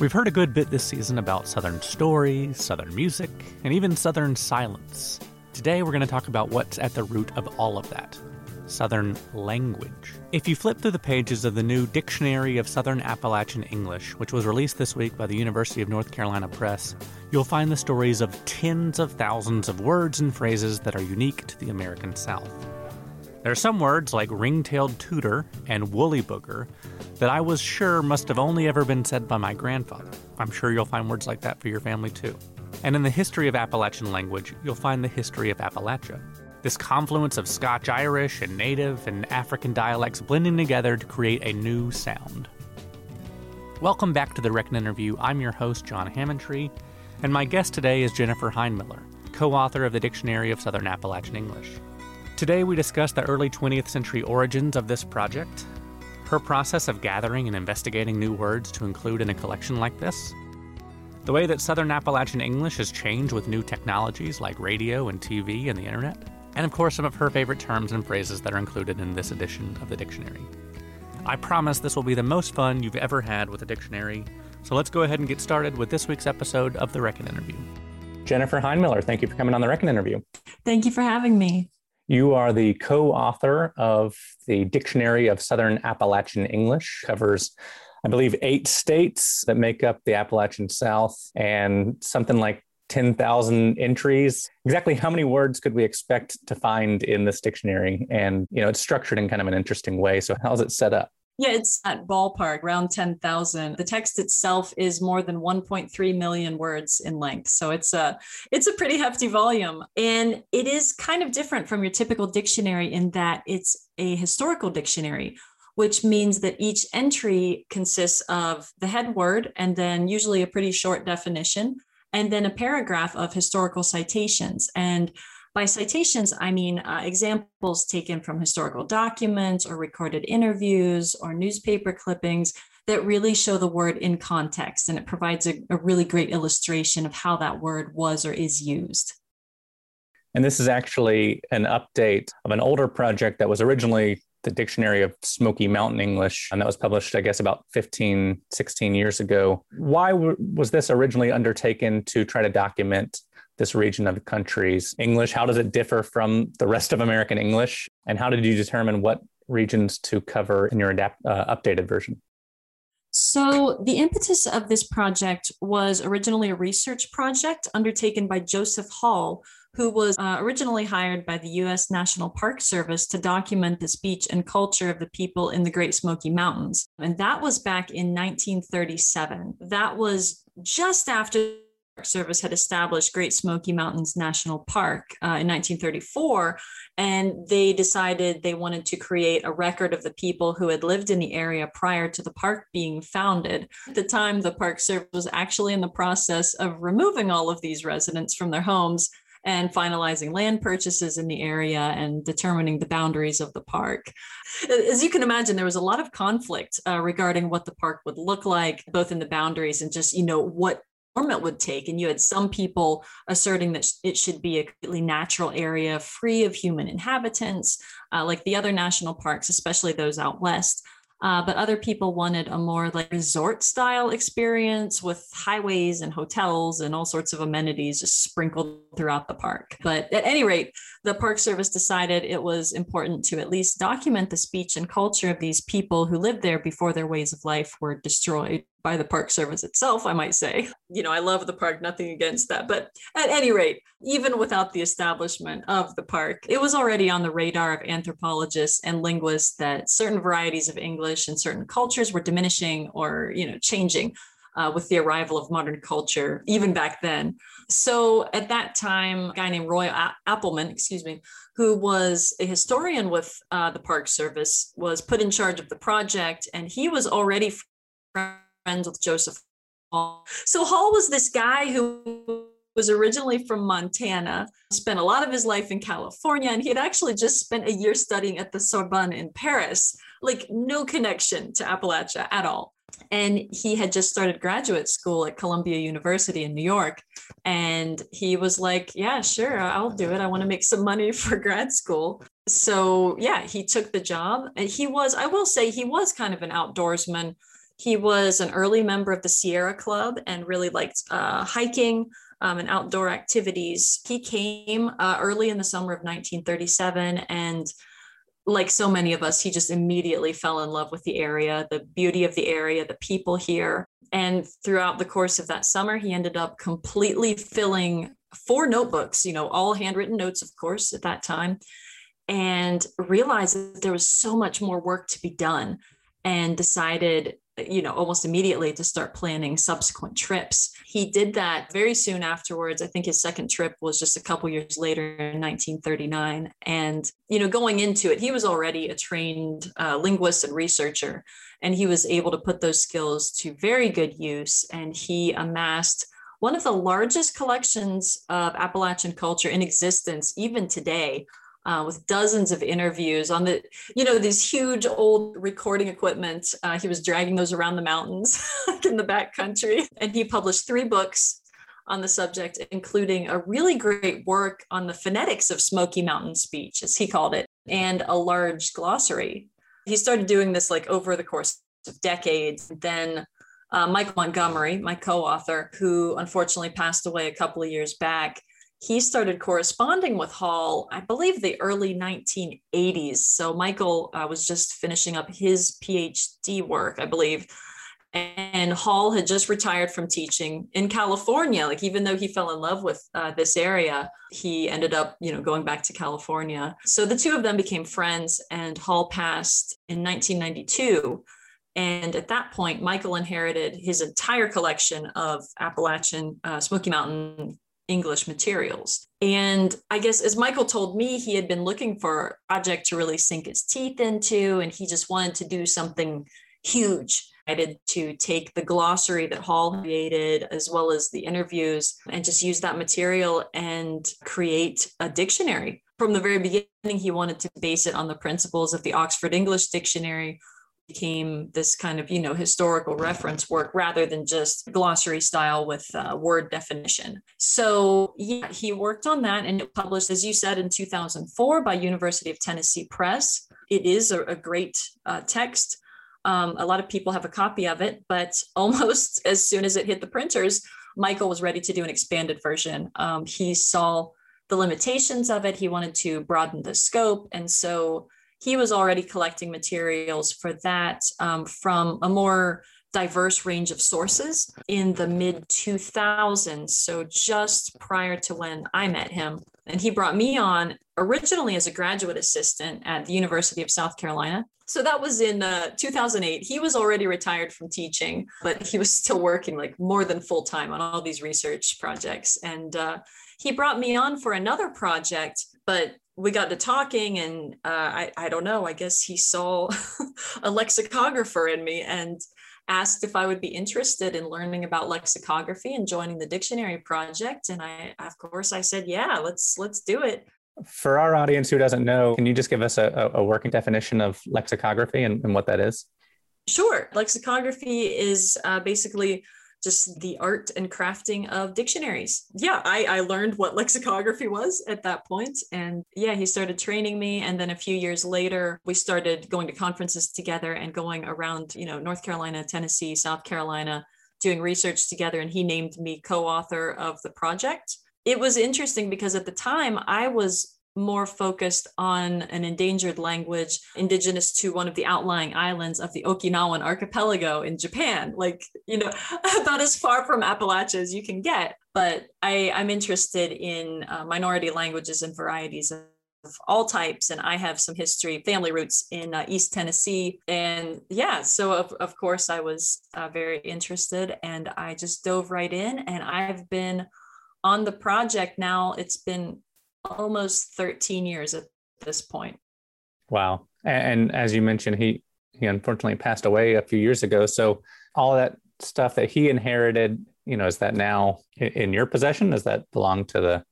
We've heard a good bit this season about Southern stories, Southern music, and even Southern silence. Today we're going to talk about what's at the root of all of that Southern language. If you flip through the pages of the new Dictionary of Southern Appalachian English, which was released this week by the University of North Carolina Press, you'll find the stories of tens of thousands of words and phrases that are unique to the American South. There are some words like ring-tailed tooter and woolly booger that I was sure must have only ever been said by my grandfather. I'm sure you'll find words like that for your family too. And in the history of Appalachian language, you'll find the history of Appalachia. This confluence of Scotch Irish and Native and African dialects blending together to create a new sound. Welcome back to the Reckon Interview. I'm your host, John Hammontree, and my guest today is Jennifer Heinmiller, co author of the Dictionary of Southern Appalachian English. Today, we discuss the early 20th century origins of this project, her process of gathering and investigating new words to include in a collection like this, the way that Southern Appalachian English has changed with new technologies like radio and TV and the internet, and of course, some of her favorite terms and phrases that are included in this edition of the dictionary. I promise this will be the most fun you've ever had with a dictionary, so let's go ahead and get started with this week's episode of the Reckon Interview. Jennifer Heinmiller, thank you for coming on the Reckon Interview. Thank you for having me. You are the co-author of the Dictionary of Southern Appalachian English, covers I believe eight states that make up the Appalachian South and something like 10,000 entries. Exactly how many words could we expect to find in this dictionary? And, you know, it's structured in kind of an interesting way. So how's it set up? Yeah, it's at ballpark around 10,000. The text itself is more than 1.3 million words in length. So it's a it's a pretty hefty volume and it is kind of different from your typical dictionary in that it's a historical dictionary which means that each entry consists of the head word and then usually a pretty short definition and then a paragraph of historical citations and by citations, I mean uh, examples taken from historical documents or recorded interviews or newspaper clippings that really show the word in context. And it provides a, a really great illustration of how that word was or is used. And this is actually an update of an older project that was originally the Dictionary of Smoky Mountain English, and that was published, I guess, about 15, 16 years ago. Why w- was this originally undertaken to try to document this region of the country's English? How does it differ from the rest of American English? And how did you determine what regions to cover in your adapt, uh, updated version? So, the impetus of this project was originally a research project undertaken by Joseph Hall, who was uh, originally hired by the U.S. National Park Service to document the speech and culture of the people in the Great Smoky Mountains. And that was back in 1937. That was just after Service had established Great Smoky Mountains National Park uh, in 1934, and they decided they wanted to create a record of the people who had lived in the area prior to the park being founded. At the time, the Park Service was actually in the process of removing all of these residents from their homes and finalizing land purchases in the area and determining the boundaries of the park. As you can imagine, there was a lot of conflict uh, regarding what the park would look like, both in the boundaries and just, you know, what it would take. And you had some people asserting that it should be a completely natural area free of human inhabitants, uh, like the other national parks, especially those out west. Uh, but other people wanted a more like resort style experience with highways and hotels and all sorts of amenities just sprinkled throughout the park. But at any rate, the Park Service decided it was important to at least document the speech and culture of these people who lived there before their ways of life were destroyed by the Park Service itself, I might say. You know, I love the park, nothing against that. But at any rate, even without the establishment of the park, it was already on the radar of anthropologists and linguists that certain varieties of English and certain cultures were diminishing or, you know, changing. Uh, with the arrival of modern culture, even back then. So at that time, a guy named Roy a- Appleman, excuse me, who was a historian with uh, the Park Service, was put in charge of the project, and he was already friends with Joseph Hall. So Hall was this guy who was originally from Montana, spent a lot of his life in California, and he had actually just spent a year studying at the Sorbonne in Paris, like no connection to Appalachia at all. And he had just started graduate school at Columbia University in New York. And he was like, Yeah, sure, I'll do it. I want to make some money for grad school. So, yeah, he took the job. And he was, I will say, he was kind of an outdoorsman he was an early member of the Sierra Club and really liked uh, hiking um, and outdoor activities. He came uh, early in the summer of 1937 and like so many of us, he just immediately fell in love with the area, the beauty of the area, the people here. And throughout the course of that summer, he ended up completely filling four notebooks, you know, all handwritten notes, of course, at that time, and realized that there was so much more work to be done and decided you know, almost immediately to start planning subsequent trips. He did that very soon afterwards. I think his second trip was just a couple years later in 1939. And, you know, going into it, he was already a trained uh, linguist and researcher, and he was able to put those skills to very good use. And he amassed one of the largest collections of Appalachian culture in existence, even today uh, with dozens of interviews on the, you know, these huge old recording equipment. Uh, he was dragging those around the mountains in the back country. And he published three books on the subject, including a really great work on the phonetics of Smoky Mountain speech, as he called it, and a large glossary. He started doing this like over the course of decades. Then uh, Michael Montgomery, my co author, who unfortunately passed away a couple of years back, he started corresponding with Hall, I believe, the early 1980s. So Michael uh, was just finishing up his PhD work, I believe. And Hall had just retired from teaching in California. Like, even though he fell in love with uh, this area, he ended up, you know, going back to California. So the two of them became friends, and Hall passed in 1992. And at that point, Michael inherited his entire collection of Appalachian uh, Smoky Mountain English materials. And I guess as Michael told me, he had been looking for a project to really sink his teeth into, and he just wanted to do something huge. I did to take the glossary that Hall created, as well as the interviews, and just use that material and create a dictionary. From the very beginning, he wanted to base it on the principles of the Oxford English Dictionary, became this kind of you know historical reference work rather than just glossary style with uh, word definition. So yeah he worked on that and it published as you said in 2004 by university of tennessee press. It is a, a great uh, text. Um, a lot of people have a copy of it but almost as soon as it hit the printers michael was ready to do an expanded version. Um, he saw the limitations of it. He wanted to broaden the scope. And so he was already collecting materials for that um, from a more diverse range of sources in the mid 2000s. So just prior to when I met him. And he brought me on originally as a graduate assistant at the University of South Carolina. So that was in uh, 2008. He was already retired from teaching, but he was still working like more than full time on all these research projects. And uh, he brought me on for another project, but we got to talking and uh, I, I don't know i guess he saw a lexicographer in me and asked if i would be interested in learning about lexicography and joining the dictionary project. And i of course i said yeah let's let's do it. For our audience who doesn't know can you just give us a, a working definition of lexicography and, and what that is? Sure. Lexicography is uh, basically just the art and crafting of dictionaries. Yeah, I, I learned what lexicography was at that point. And yeah, he started training me. And then a few years later, we started going to conferences together and going around, you know, North Carolina, Tennessee, South Carolina, doing research together. And he named me co author of the project. It was interesting because at the time I was more focused on an endangered language indigenous to one of the outlying islands of the Okinawan archipelago in Japan, like, you know, about as far from Appalachia as you can get. But I, I'm interested in uh, minority languages and varieties of all types. And i have some history family roots in uh, east tennessee. And yeah so of, of course i was uh, very interested. And i just dove right in. And i've been on the project now. It's been almost 13 years at this point. Wow. And as you mentioned, he he unfortunately passed away a few years ago. So all that stuff that he inherited, you know, is that now in your possession? Does that belong to the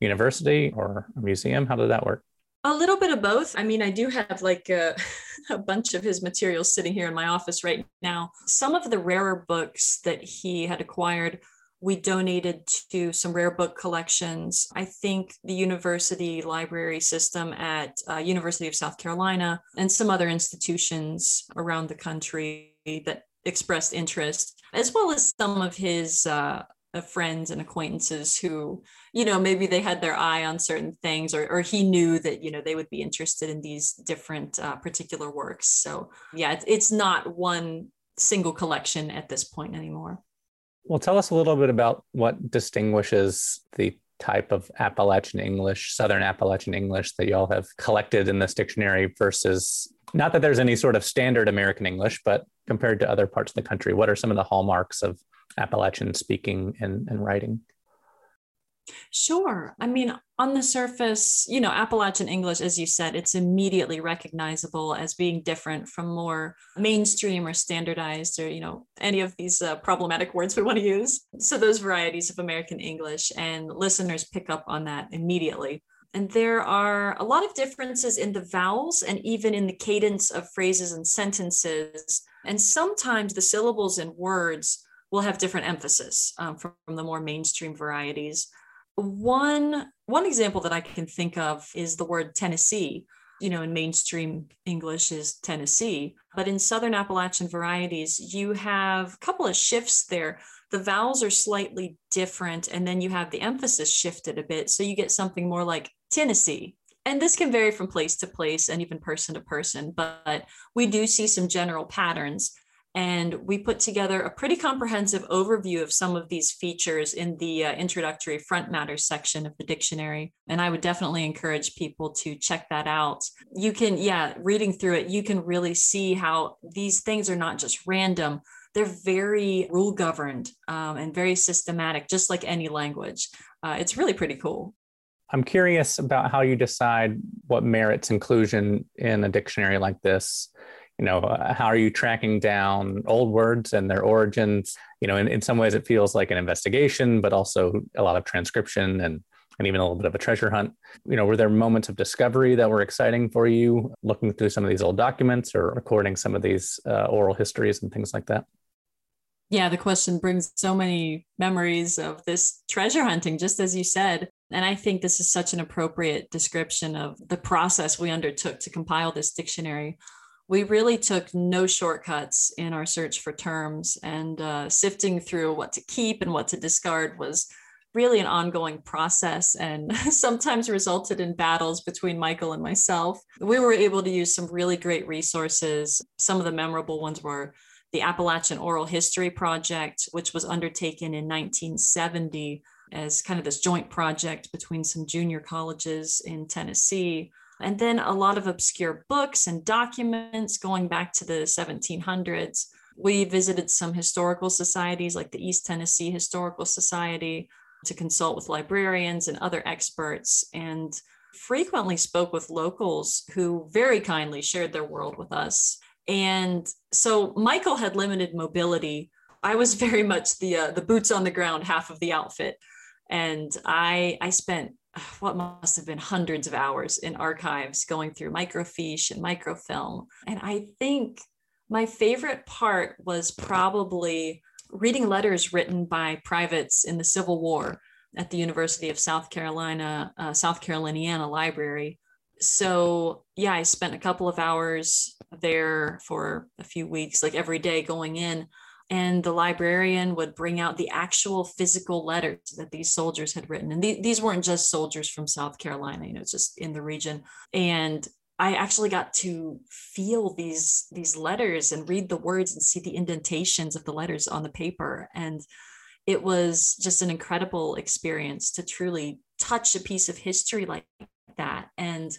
university or a museum? How did that work? A little bit of both. I mean, I do have like a, a, bunch of his materials sitting here in my office right now. Some of the rarer books that he had acquired we donated to some rare book collections. I think the university library system at uh, University of South Carolina and some other institutions around the country that expressed interest, as well as some of his uh, friends and acquaintances who, you know, maybe they had their eye on certain things or, or he knew that, you know, they would be interested in these different uh, particular works. So yeah, it's not one single collection at this point anymore. Well, tell us a little bit about what distinguishes the type of Appalachian English, Southern Appalachian English that y'all have collected in this dictionary versus not that there's any sort of standard American English, but compared to other parts of the country, what are some of the hallmarks of Appalachian speaking and, and writing? Sure. I mean, on the surface, you know, Appalachian English, as you said, it's immediately recognizable as being different from more mainstream or standardized or, you know, any of these uh, problematic words we want to use. So, those varieties of American English, and listeners pick up on that immediately. And there are a lot of differences in the vowels and even in the cadence of phrases and sentences. And sometimes the syllables in words will have different emphasis um, from, from the more mainstream varieties one one example that I can think of is the word Tennessee. You know, in mainstream English is Tennessee, but in Southern Appalachian varieties, you have a couple of shifts there. The vowels are slightly different, and then you have the emphasis shifted a bit. So you get something more like Tennessee. And this can vary from place to place and even person to person, but we do see some general patterns. And we put together a pretty comprehensive overview of some of these features in the uh, introductory front matter section of the dictionary. And I would definitely encourage people to check that out. You can, yeah, reading through it, you can really see how these things are not just random, they're very rule governed um, and very systematic, just like any language. Uh, it's really pretty cool. I'm curious about how you decide what merits inclusion in a dictionary like this you know uh, how are you tracking down old words and their origins? You know in, in some ways it feels like an investigation but also a lot of transcription and and even a little bit of a treasure hunt. You know were there moments of discovery that were exciting for you looking through some of these old documents or recording some of these uh, oral histories and things like that? Yeah the question brings so many memories of this treasure hunting just as you said. And I think this is such an appropriate description of the process we undertook to compile this dictionary we really took no shortcuts in our search for terms and uh, sifting through what to keep and what to discard was really an ongoing process and sometimes resulted in battles between Michael and myself. We were able to use some really great resources. Some of the memorable ones were the Appalachian Oral History Project, which was undertaken in 1970 as kind of this joint project between some junior colleges in Tennessee and then a lot of obscure books and documents going back to the 1700s. We visited some historical societies like the East Tennessee Historical Society to consult with librarians and other experts, and frequently spoke with locals who very kindly shared their world with us. And so Michael had limited mobility. I was very much the uh, the boots on the ground half of the outfit, and I I spent what must have been hundreds of hours in archives going through microfiche and microfilm. And I think my favorite part was probably reading letters written by privates in the Civil War at the University of South Carolina, uh, South Caroliniana Library. So, yeah, I spent a couple of hours there for a few weeks, like every day going in. And the librarian would bring out the actual physical letters that these soldiers had written. And th- these weren't just soldiers from South Carolina, you know, just in the region. And I actually got to feel these these letters and read the words and see the indentations of the letters on the paper and it was just an incredible experience to truly touch a piece of history like that and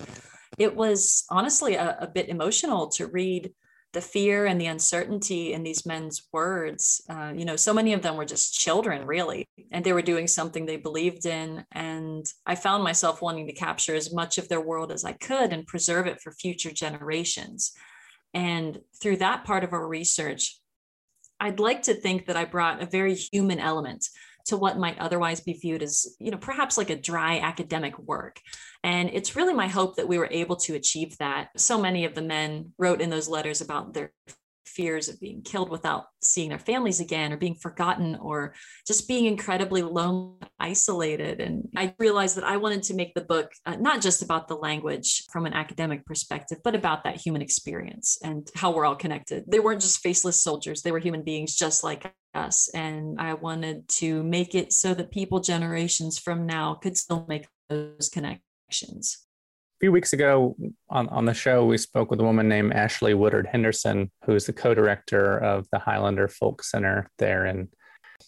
it was honestly a, a bit emotional to read the fear and the uncertainty in these men's words. Uh, you know, so many of them were just children, really, and they were doing something they believed in. And I found myself wanting to capture as much of their world as I could and preserve it for future generations. And through that part of our research, I'd like to think that I brought a very human element to what might otherwise be viewed as, you know, perhaps like a dry academic work. And it's really my hope that we were able to achieve that. So many of the men wrote in those letters about their fears of being killed without seeing their families again or being forgotten or just being incredibly lonely isolated. And i realized that i wanted to make the book uh, not just about the language from an academic perspective but about that human experience and how we're all connected. They weren't just faceless soldiers. They were human beings just like us. And i wanted to make it so that people generations from now could still make those connections. A few weeks ago on, on the show, we spoke with a woman named Ash-Lee Woodard Henderson, who is the co director of the Highlander Folk Center there in,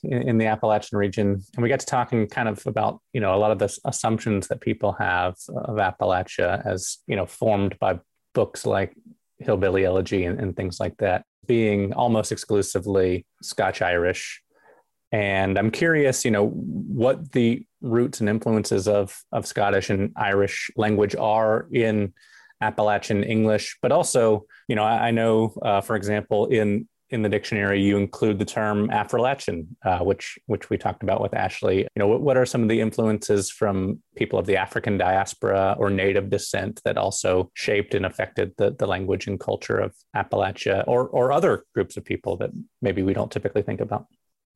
in the Appalachian region. And we got to talking kind of about, you know, a lot of the assumptions that people have of Appalachia as, you know, formed by books like Hillbilly Elegy and, and things like that, being almost exclusively Scotch Irish. And I'm curious, you know, what the roots and influences of of Scottish and Irish language are in Appalachian English, but also, you know, I, I know, uh, for example, in in the dictionary you include the term Affrilachian, uh, which which we talked about with Ash-Lee. You know, what, what are some of the influences from people of the African diaspora or native descent that also shaped and affected the, the language and culture of Appalachia or or other groups of people that maybe we don't typically think about?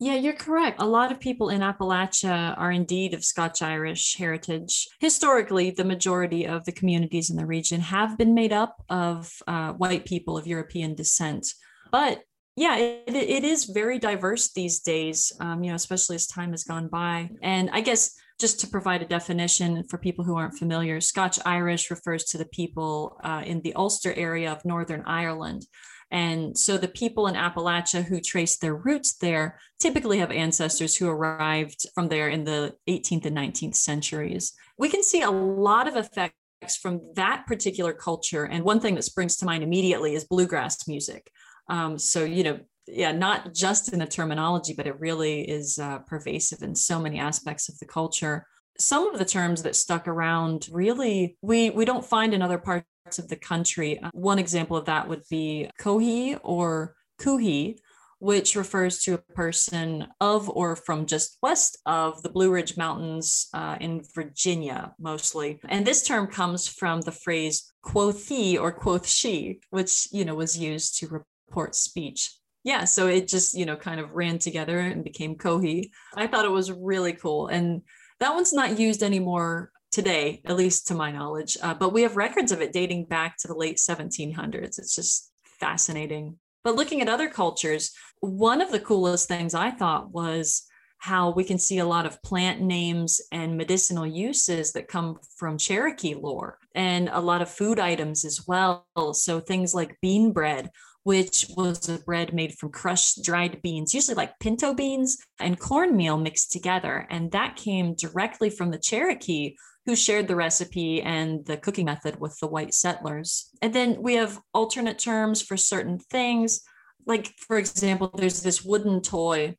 Yeah, you're correct. A lot of people in Appalachia are indeed of Scotch Irish heritage. Historically, the majority of the communities in the region have been made up of uh, white people of European descent. But yeah, it, it is very diverse these days, um, you know, especially as time has gone by. And I guess just to provide a definition for people who aren't familiar, Scotch Irish refers to the people uh, in the Ulster area of Northern Ireland. And so the people in Appalachia who trace their roots there typically have ancestors who arrived from there in the 18th and 19th centuries. We can see a lot of effects from that particular culture. And one thing that springs to mind immediately is bluegrass music. Um, so, you know, yeah, not just in the terminology, but it really is uh, pervasive in so many aspects of the culture. Some of the terms that stuck around really we we don't find in other parts of the country. Uh, one example of that would be Cohee or Kuhi, which refers to a person of or from just west of the Blue Ridge Mountains uh, in Virginia, mostly. And this term comes from the phrase quoth he or quoth she, which, you know, was used to report speech. Yeah, so it just, you know, kind of ran together and became Cohee. I thought it was really cool. And that one's not used anymore today, at least to my knowledge. Uh, but we have records of it dating back to the late 1700s. It's just fascinating. But looking at other cultures, one of the coolest things I thought was how we can see a lot of plant names and medicinal uses that come from Cherokee lore and a lot of food items as well. So things like bean bread which was a bread made from crushed dried beans, usually like pinto beans and cornmeal mixed together. And that came directly from the Cherokee, who shared the recipe and the cooking method with the white settlers. And then we have alternate terms for certain things. Like, for example, there's this wooden toy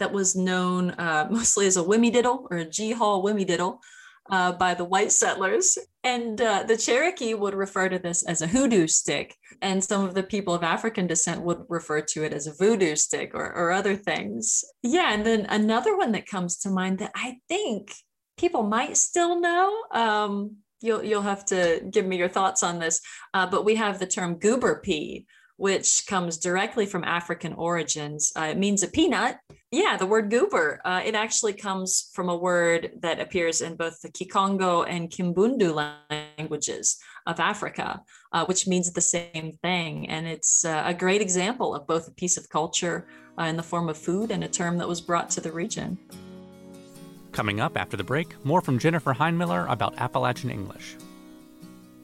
that was known uh, mostly as a whimmy diddle or a gee-haw whimmy diddle uh, by the white settlers. And uh, the Cherokee would refer to this as a hoodoo stick. And some of the people of African descent would refer to it as a voodoo stick or, or other things. Yeah. And then another one that comes to mind that I think people might still know. Um, you'll, you'll have to give me your thoughts on this. Uh, but we have the term goober pea, which comes directly from African origins. Uh, it means a peanut. Yeah, the word goober. Uh, it actually comes from a word that appears in both the Kikongo and Kimbundu languages of Africa, uh, which means the same thing. And it's uh, a great example of both a piece of culture uh, in the form of food and a term that was brought to the region. Coming up after the break, more from Jennifer Heinmiller about Appalachian English.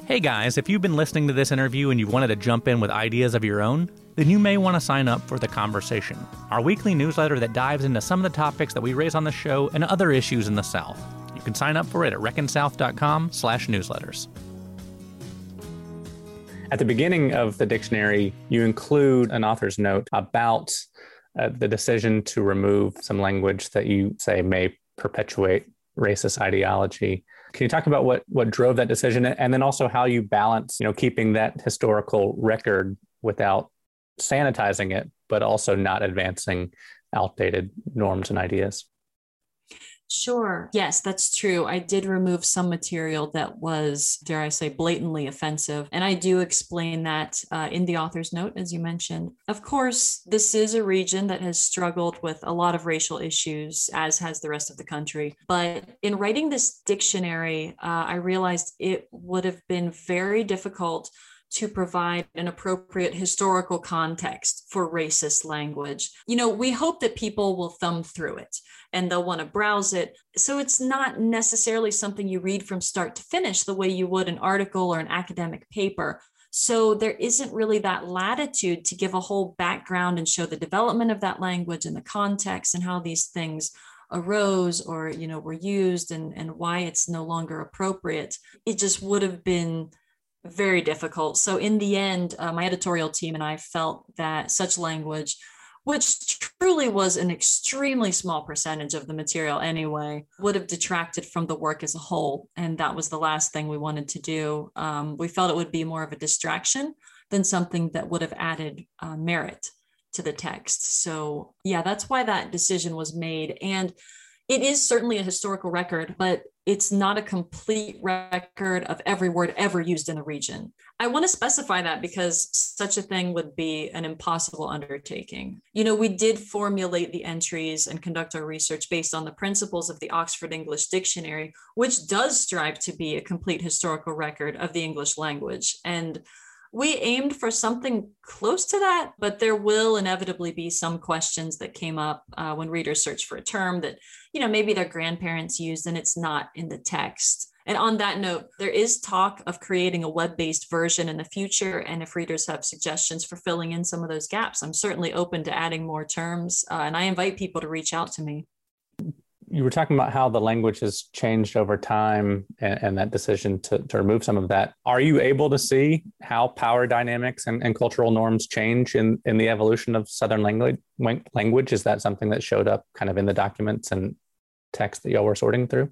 Hey guys, if you've been listening to this interview and you wanted to jump in with ideas of your own, then you may want to sign up for The Conversation, our weekly newsletter that dives into some of the topics that we raise on the show and other issues in the South. You can sign up for it at reckonsouth.com slash newsletters. At the beginning of the dictionary, you include an author's note about uh, the decision to remove some language that you say may perpetuate racist ideology. Can you talk about what what drove that decision, and then also how you balance, you know, keeping that historical record without sanitizing it, but also not advancing outdated norms and ideas? Sure. Yes, that's true. I did remove some material that was, dare I say, blatantly offensive. And I do explain that uh, in the author's note, as you mentioned. Of course, this is a region that has struggled with a lot of racial issues, as has the rest of the country. But in writing this dictionary, uh, I realized it would have been very difficult to provide an appropriate historical context for racist language. You know, we hope that people will thumb through it and they'll want to browse it. So it's not necessarily something you read from start to finish the way you would an article or an academic paper. So there isn't really that latitude to give a whole background and show the development of that language and the context and how these things arose or you know were used and and why it's no longer appropriate. It just would have been very difficult. So, in the end, uh, my editorial team and I felt that such language, which truly was an extremely small percentage of the material anyway, would have detracted from the work as a whole. And that was the last thing we wanted to do. Um, we felt it would be more of a distraction than something that would have added uh, merit to the text. So, yeah, that's why that decision was made. And it is certainly a historical record, but it's not a complete record of every word ever used in the region. I want to specify that because such a thing would be an impossible undertaking. You know, we did formulate the entries and conduct our research based on the principles of the Oxford English Dictionary, which does strive to be a complete historical record of the English language. And we aimed for something close to that, but there will inevitably be some questions that came up uh, when readers search for a term that, you know, maybe their grandparents used and it's not in the text. And on that note, there is talk of creating a web based version in the future. And if readers have suggestions for filling in some of those gaps, I'm certainly open to adding more terms. Uh, and I invite people to reach out to me you were talking about how the language has changed over time and, and, that decision to, to remove some of that. Are you able to see how power dynamics and, and cultural norms change in, in the evolution of Southern language? Language is that something that showed up kind of in the documents and text that y'all were sorting through?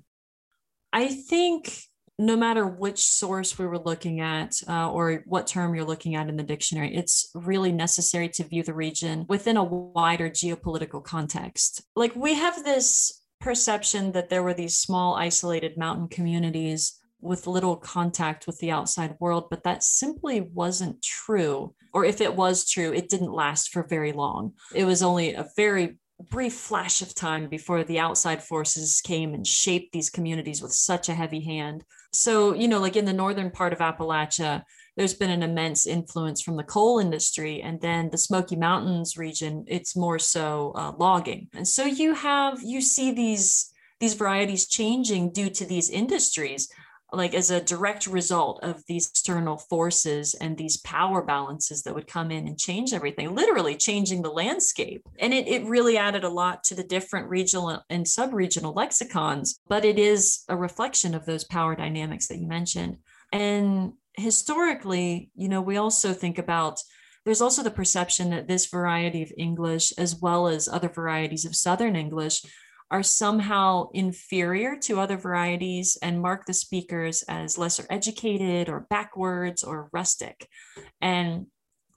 I think no matter which source we were looking at uh, or what term you're looking at in the dictionary, it's really necessary to view the region within a wider geopolitical context. Like we have this perception that there were these small, isolated mountain communities with little contact with the outside world, but that simply wasn't true. Or if it was true, it didn't last for very long. It was only a very brief flash of time before the outside forces came and shaped these communities with such a heavy hand. So, you know, like in the northern part of Appalachia, there's been an immense influence from the coal industry. And then the Smoky Mountains region, it's more so uh, logging. And so you have, you see these, these varieties changing due to these industries like as a direct result of these external forces and these power balances that would come in and change everything, literally changing the landscape. And it, it really added a lot to the different regional and sub-regional lexicons, but it is a reflection of those power dynamics that you mentioned. And historically, you know, we also think about there's also the perception that this variety of English, as well as other varieties of Southern English, are somehow inferior to other varieties and mark the speakers as lesser educated or backwards or rustic. And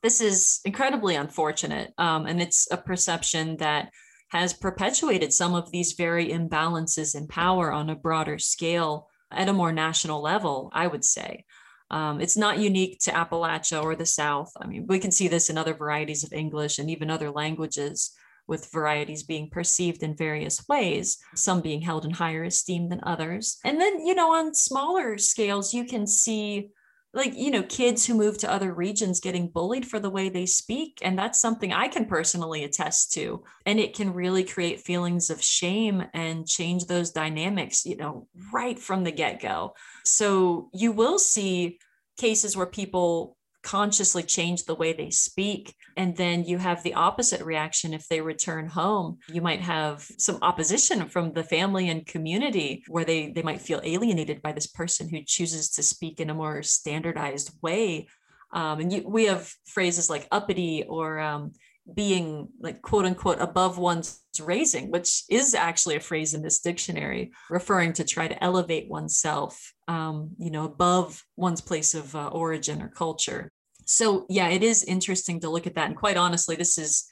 this is incredibly unfortunate. Um, and it's a perception that has perpetuated some of these very imbalances in power on a broader scale at a more national level, I would say. Um, it's not unique to Appalachia or the South. I mean, we can see this in other varieties of English and even other languages with varieties being perceived in various ways, some being held in higher esteem than others. And then, you know, on smaller scales, you can see like you know kids who move to other regions getting bullied for the way they speak and that's something i can personally attest to. And it can really create feelings of shame and change those dynamics you know right from the get-go. So you will see cases where people consciously change the way they speak. And then you have the opposite reaction if they return home. You might have some opposition from the family and community where they, they might feel alienated by this person who chooses to speak in a more standardized way. Um, and you, we have phrases like uppity or um, being like quote unquote above one's raising, which is actually a phrase in this dictionary, referring to try to elevate oneself, um, you know, above one's place of uh, origin or culture. So yeah, it is interesting to look at that. And quite honestly, this is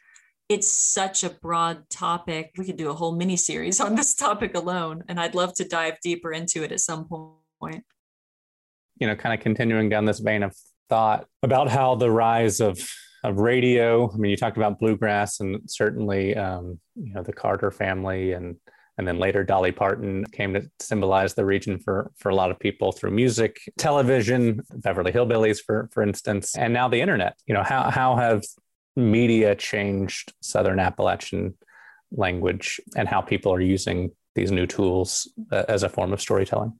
it's such a broad topic. We could do a whole mini series on this topic alone, and I'd love to dive deeper into it at some point. You know, kind of continuing down this vein of thought about how the rise of of radio. I mean, you talked about bluegrass, and certainly, um, you know, the Carter family, and and then later Dolly Parton came to symbolize the region for for a lot of people through music, television, Beverly Hillbillies, for for instance, and now the internet. You know, how how have media changed Southern Appalachian language and how people are using these new tools uh, as a form of storytelling?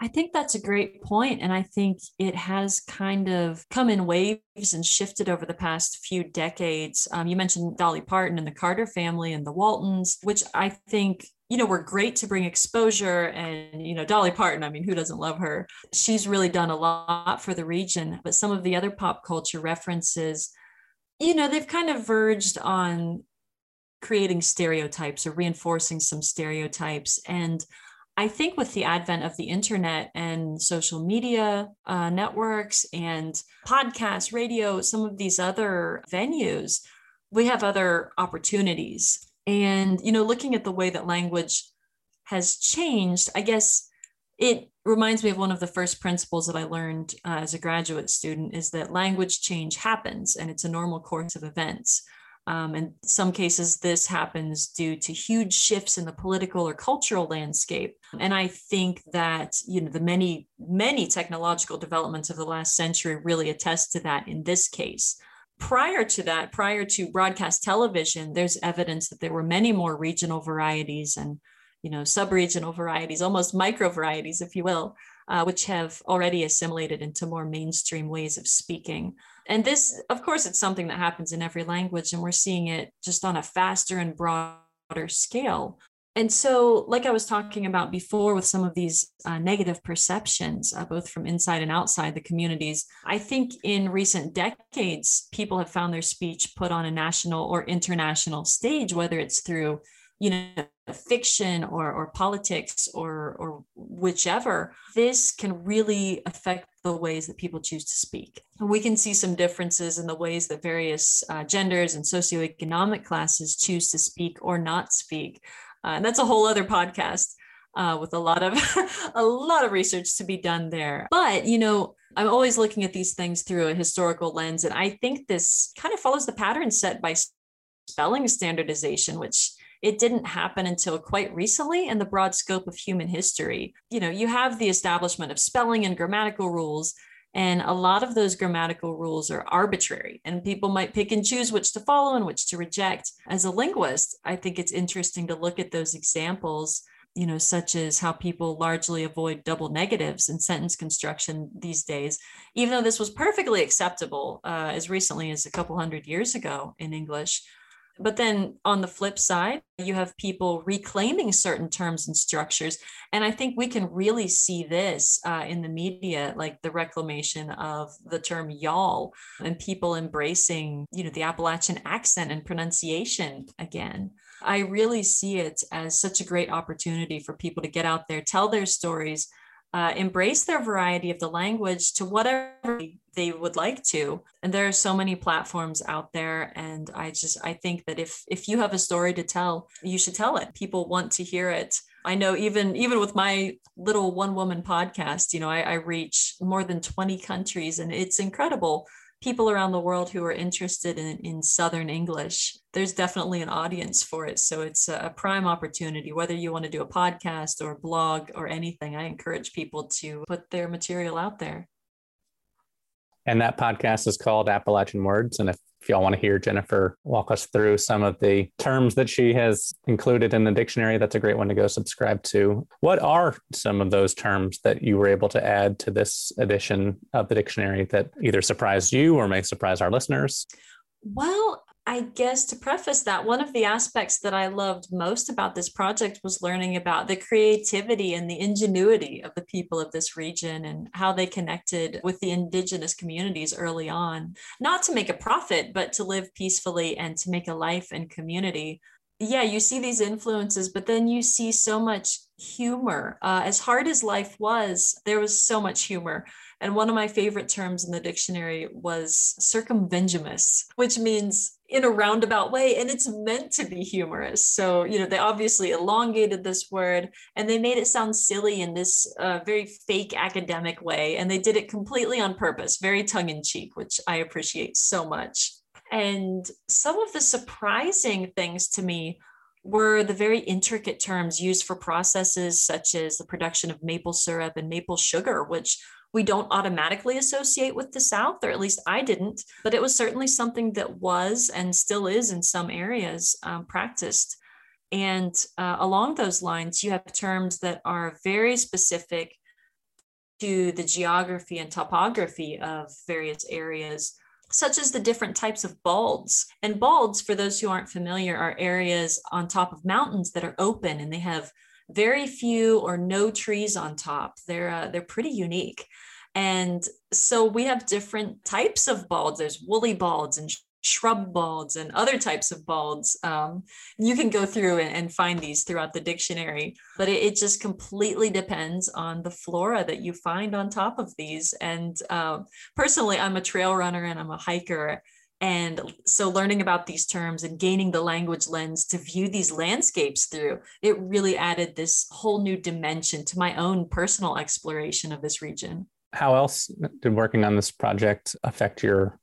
I think that's a great point, and I think it has kind of come in waves and shifted over the past few decades. Um, you mentioned Dolly Parton and the Carter family and the Waltons, which I think you know were great to bring exposure. And you know Dolly Parton, I mean, who doesn't love her? She's really done a lot for the region. But some of the other pop culture references, you know, they've kind of verged on creating stereotypes or reinforcing some stereotypes and I think with the advent of the internet and social media uh, networks and podcasts, radio, some of these other venues, we have other opportunities. And, you know, looking at the way that language has changed, I guess it reminds me of one of the first principles that I learned uh, as a graduate student is that language change happens and it's a normal course of events. Um, in some cases, this happens due to huge shifts in the political or cultural landscape. And I think that you know the many many technological developments of the last century really attest to that. In this case, prior to that, prior to broadcast television, there's evidence that there were many more regional varieties and you know sub-regional varieties, almost micro varieties, if you will, uh, which have already assimilated into more mainstream ways of speaking. And this, of course, it's something that happens in every language, and we're seeing it just on a faster and broader scale. And so, like I was talking about before with some of these uh, negative perceptions, uh, both from inside and outside the communities, I think in recent decades, people have found their speech put on a national or international stage, whether it's through you know fiction or or politics or or whichever this can really affect the ways that people choose to speak. We can see some differences in the ways that various uh, genders and socioeconomic classes choose to speak or not speak. Uh, and that's a whole other podcast uh, with a lot of a lot of research to be done there. But you know i'm always looking at these things through a historical lens and i think this kind of follows the pattern set by spelling standardization which it didn't happen until quite recently in the broad scope of human history. You know, you have the establishment of spelling and grammatical rules, and a lot of those grammatical rules are arbitrary, and people might pick and choose which to follow and which to reject. As a linguist, I think it's interesting to look at those examples you know, such as how people largely avoid double negatives in sentence construction these days, even though this was perfectly acceptable uh, as recently as a couple hundred years ago in English. But then on the flip side, you have people reclaiming certain terms and structures. And I think we can really see this uh, in the media, like the reclamation of the term y'all and people embracing, you know, the Appalachian accent and pronunciation again. I really see it as such a great opportunity for people to get out there, tell their stories, uh, embrace their variety of the language to whatever they would like to. And there are so many platforms out there. And i just i think that if if you have a story to tell you should tell it. People want to hear it. I know even even with my little one woman podcast, you know, I, I reach more than 20 countries and it's incredible people around the world who are interested in, in Southern English, there's definitely an audience for it. So it's a, prime opportunity, whether you want to do a podcast or a blog or anything. I encourage people to put their material out there. And that podcast is called Appalachian Words. And if if y'all want to hear Jennifer walk us through some of the terms that she has included in the dictionary, that's a great one to go subscribe to. What are some of those terms that you were able to add to this edition of the dictionary that either surprised you or may surprise our listeners? Well, I guess to preface that, one of the aspects that I loved most about this project was learning about the creativity and the ingenuity of the people of this region and how they connected with the indigenous communities early on, not to make a profit, but to live peacefully and to make a life and community. Yeah, you see these influences, but then you see so much humor. Uh, as hard as life was, there was so much humor. And one of my favorite terms in the dictionary was circumvengimus, which means in a roundabout way and it's meant to be humorous. So you know they obviously elongated this word and they made it sound silly in this uh, very fake academic way and they did it completely on purpose very tongue-in-cheek which i appreciate so much. And some of the surprising things to me were the very intricate terms used for processes such as the production of maple syrup and maple sugar which we don't automatically associate with the South, or at least I didn't, but it was certainly something that was and still is in some areas um, practiced. And uh, along those lines, you have terms that are very specific to the geography and topography of various areas, such as the different types of balds. And balds, for those who aren't familiar, are areas on top of mountains that are open and they have very few or no trees on top. They're uh, they're pretty unique. And so we have different types of balds. There's woolly balds and shrub balds and other types of balds. Um, you can go through and, and, find these throughout the dictionary, but it, it, just completely depends on the flora that you find on top of these. And uh, personally, I'm a trail runner and I'm a hiker. And so learning about these terms and gaining the language lens to view these landscapes through, it really added this whole new dimension to my own personal exploration of this region. How else did working on this project affect your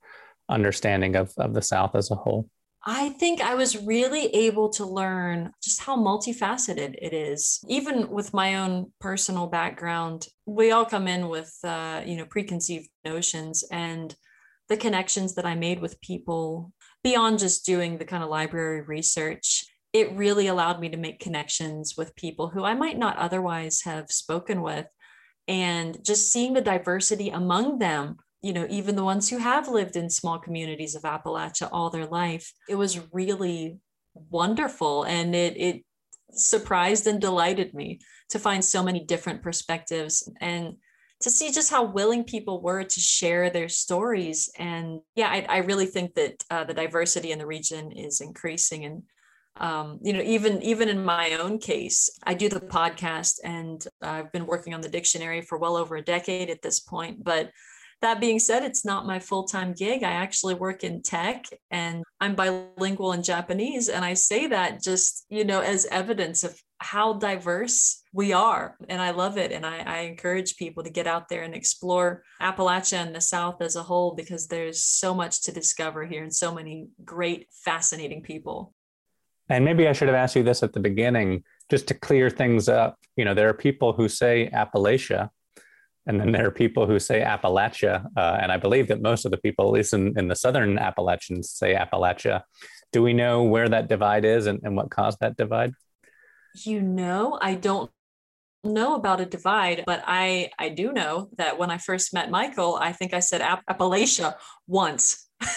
understanding of, of the South as a whole? I think I was really able to learn just how multifaceted it is. Even with my own personal background, we all come in with, uh, you know, preconceived notions and the connections that I made with people beyond just doing the kind of library research, it really allowed me to make connections with people who I might not otherwise have spoken with. And just seeing the diversity among them, you know, even the ones who have lived in small communities of Appalachia all their life, it was really wonderful. And it, it surprised and delighted me to find so many different perspectives. And to see just how willing people were to share their stories. And yeah, I, I really think that uh, the diversity in the region is increasing. And um, you know, even even in my own case, I do the podcast, and I've been working on the dictionary for well over a decade at this point. But that being said, it's not my full time gig. I actually work in tech and I'm bilingual in Japanese. And I say that just, you know, as evidence of how diverse we are. And I love it. And I, I, encourage people to get out there and explore Appalachia and the South as a whole because there's so much to discover here and so many great, fascinating people. And maybe I should have asked you this at the beginning just to clear things up. You know, there are people who say Appalachia, and then there are people who say Appalachia. Uh, and I believe that most of the people, at least in, in the Southern Appalachians, say Appalachia. Do we know where that divide is and, and what caused that divide? You know, I don't know about a divide, but I I do know that when I first met Michael, I think I said App- Appalachia once.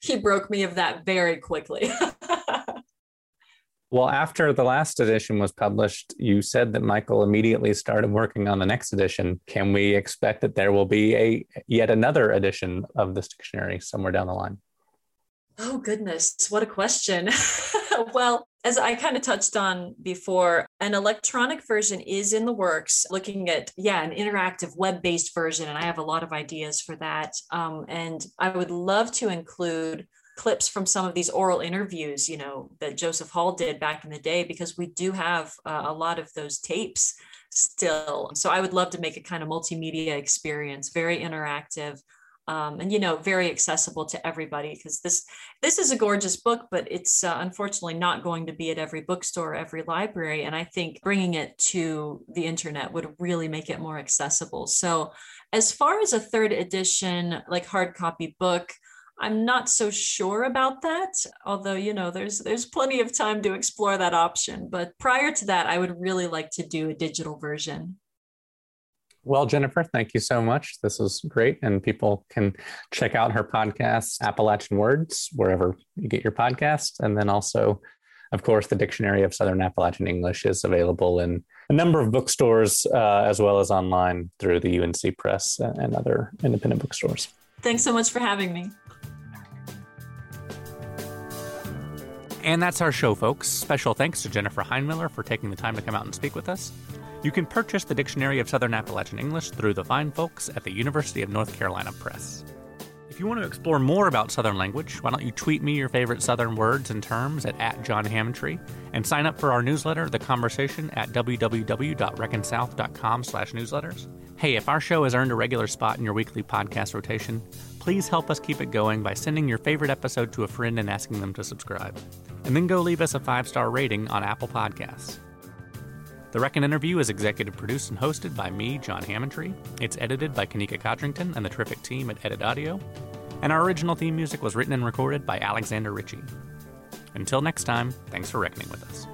he broke me of that very quickly. well, after the last edition was published, you said that Michael immediately started working on the next edition. Can we expect that there will be a yet another edition of this dictionary somewhere down the line? Oh goodness, what a question. well, as I kind of touched on before, an electronic version is in the works, looking at, yeah, an interactive web based version. And I have a lot of ideas for that. Um, and I would love to include clips from some of these oral interviews, you know, that Joseph Hall did back in the day, because we do have uh, a lot of those tapes still. So I would love to make a kind of multimedia experience, very interactive. Um, and you know very accessible to everybody because this this is a gorgeous book but it's uh, unfortunately not going to be at every bookstore every library and i think bringing it to the internet would really make it more accessible so as far as a third edition like hard copy book I'm not so sure about that, although you know there's there's plenty of time to explore that option. But prior to that, I would really like to do a digital version. Well, Jennifer, thank you so much. This was great. And people can check out her podcast, Appalachian Words, wherever you get your podcast. And then also, of course, the Dictionary of Southern Appalachian English is available in a number of bookstores uh, as well as online through the UNC Press and other independent bookstores. Thanks so much for having me. And that's our show, folks. Special thanks to Jennifer Heinmiller for taking the time to come out and speak with us. You can purchase the Dictionary of Southern Appalachian English through the fine folks at the University of North Carolina Press. If you want to explore more about Southern language, why don't you tweet me your favorite Southern words and terms at, at John Hammontree and sign up for our newsletter, The Conversation, at www.reckonsouth.com slash newsletters. Hey, if our show has earned a regular spot in your weekly podcast rotation, please help us keep it going by sending your favorite episode to a friend and asking them to subscribe. And then go leave us a five-star rating on Apple Podcasts. The Reckon interview is executive produced and hosted by me, John Hammontree. It's edited by Kanika Codrington and the terrific team at Edit Audio. And our original theme music was written and recorded by Alexander Ritchie. Until next time, thanks for reckoning with us.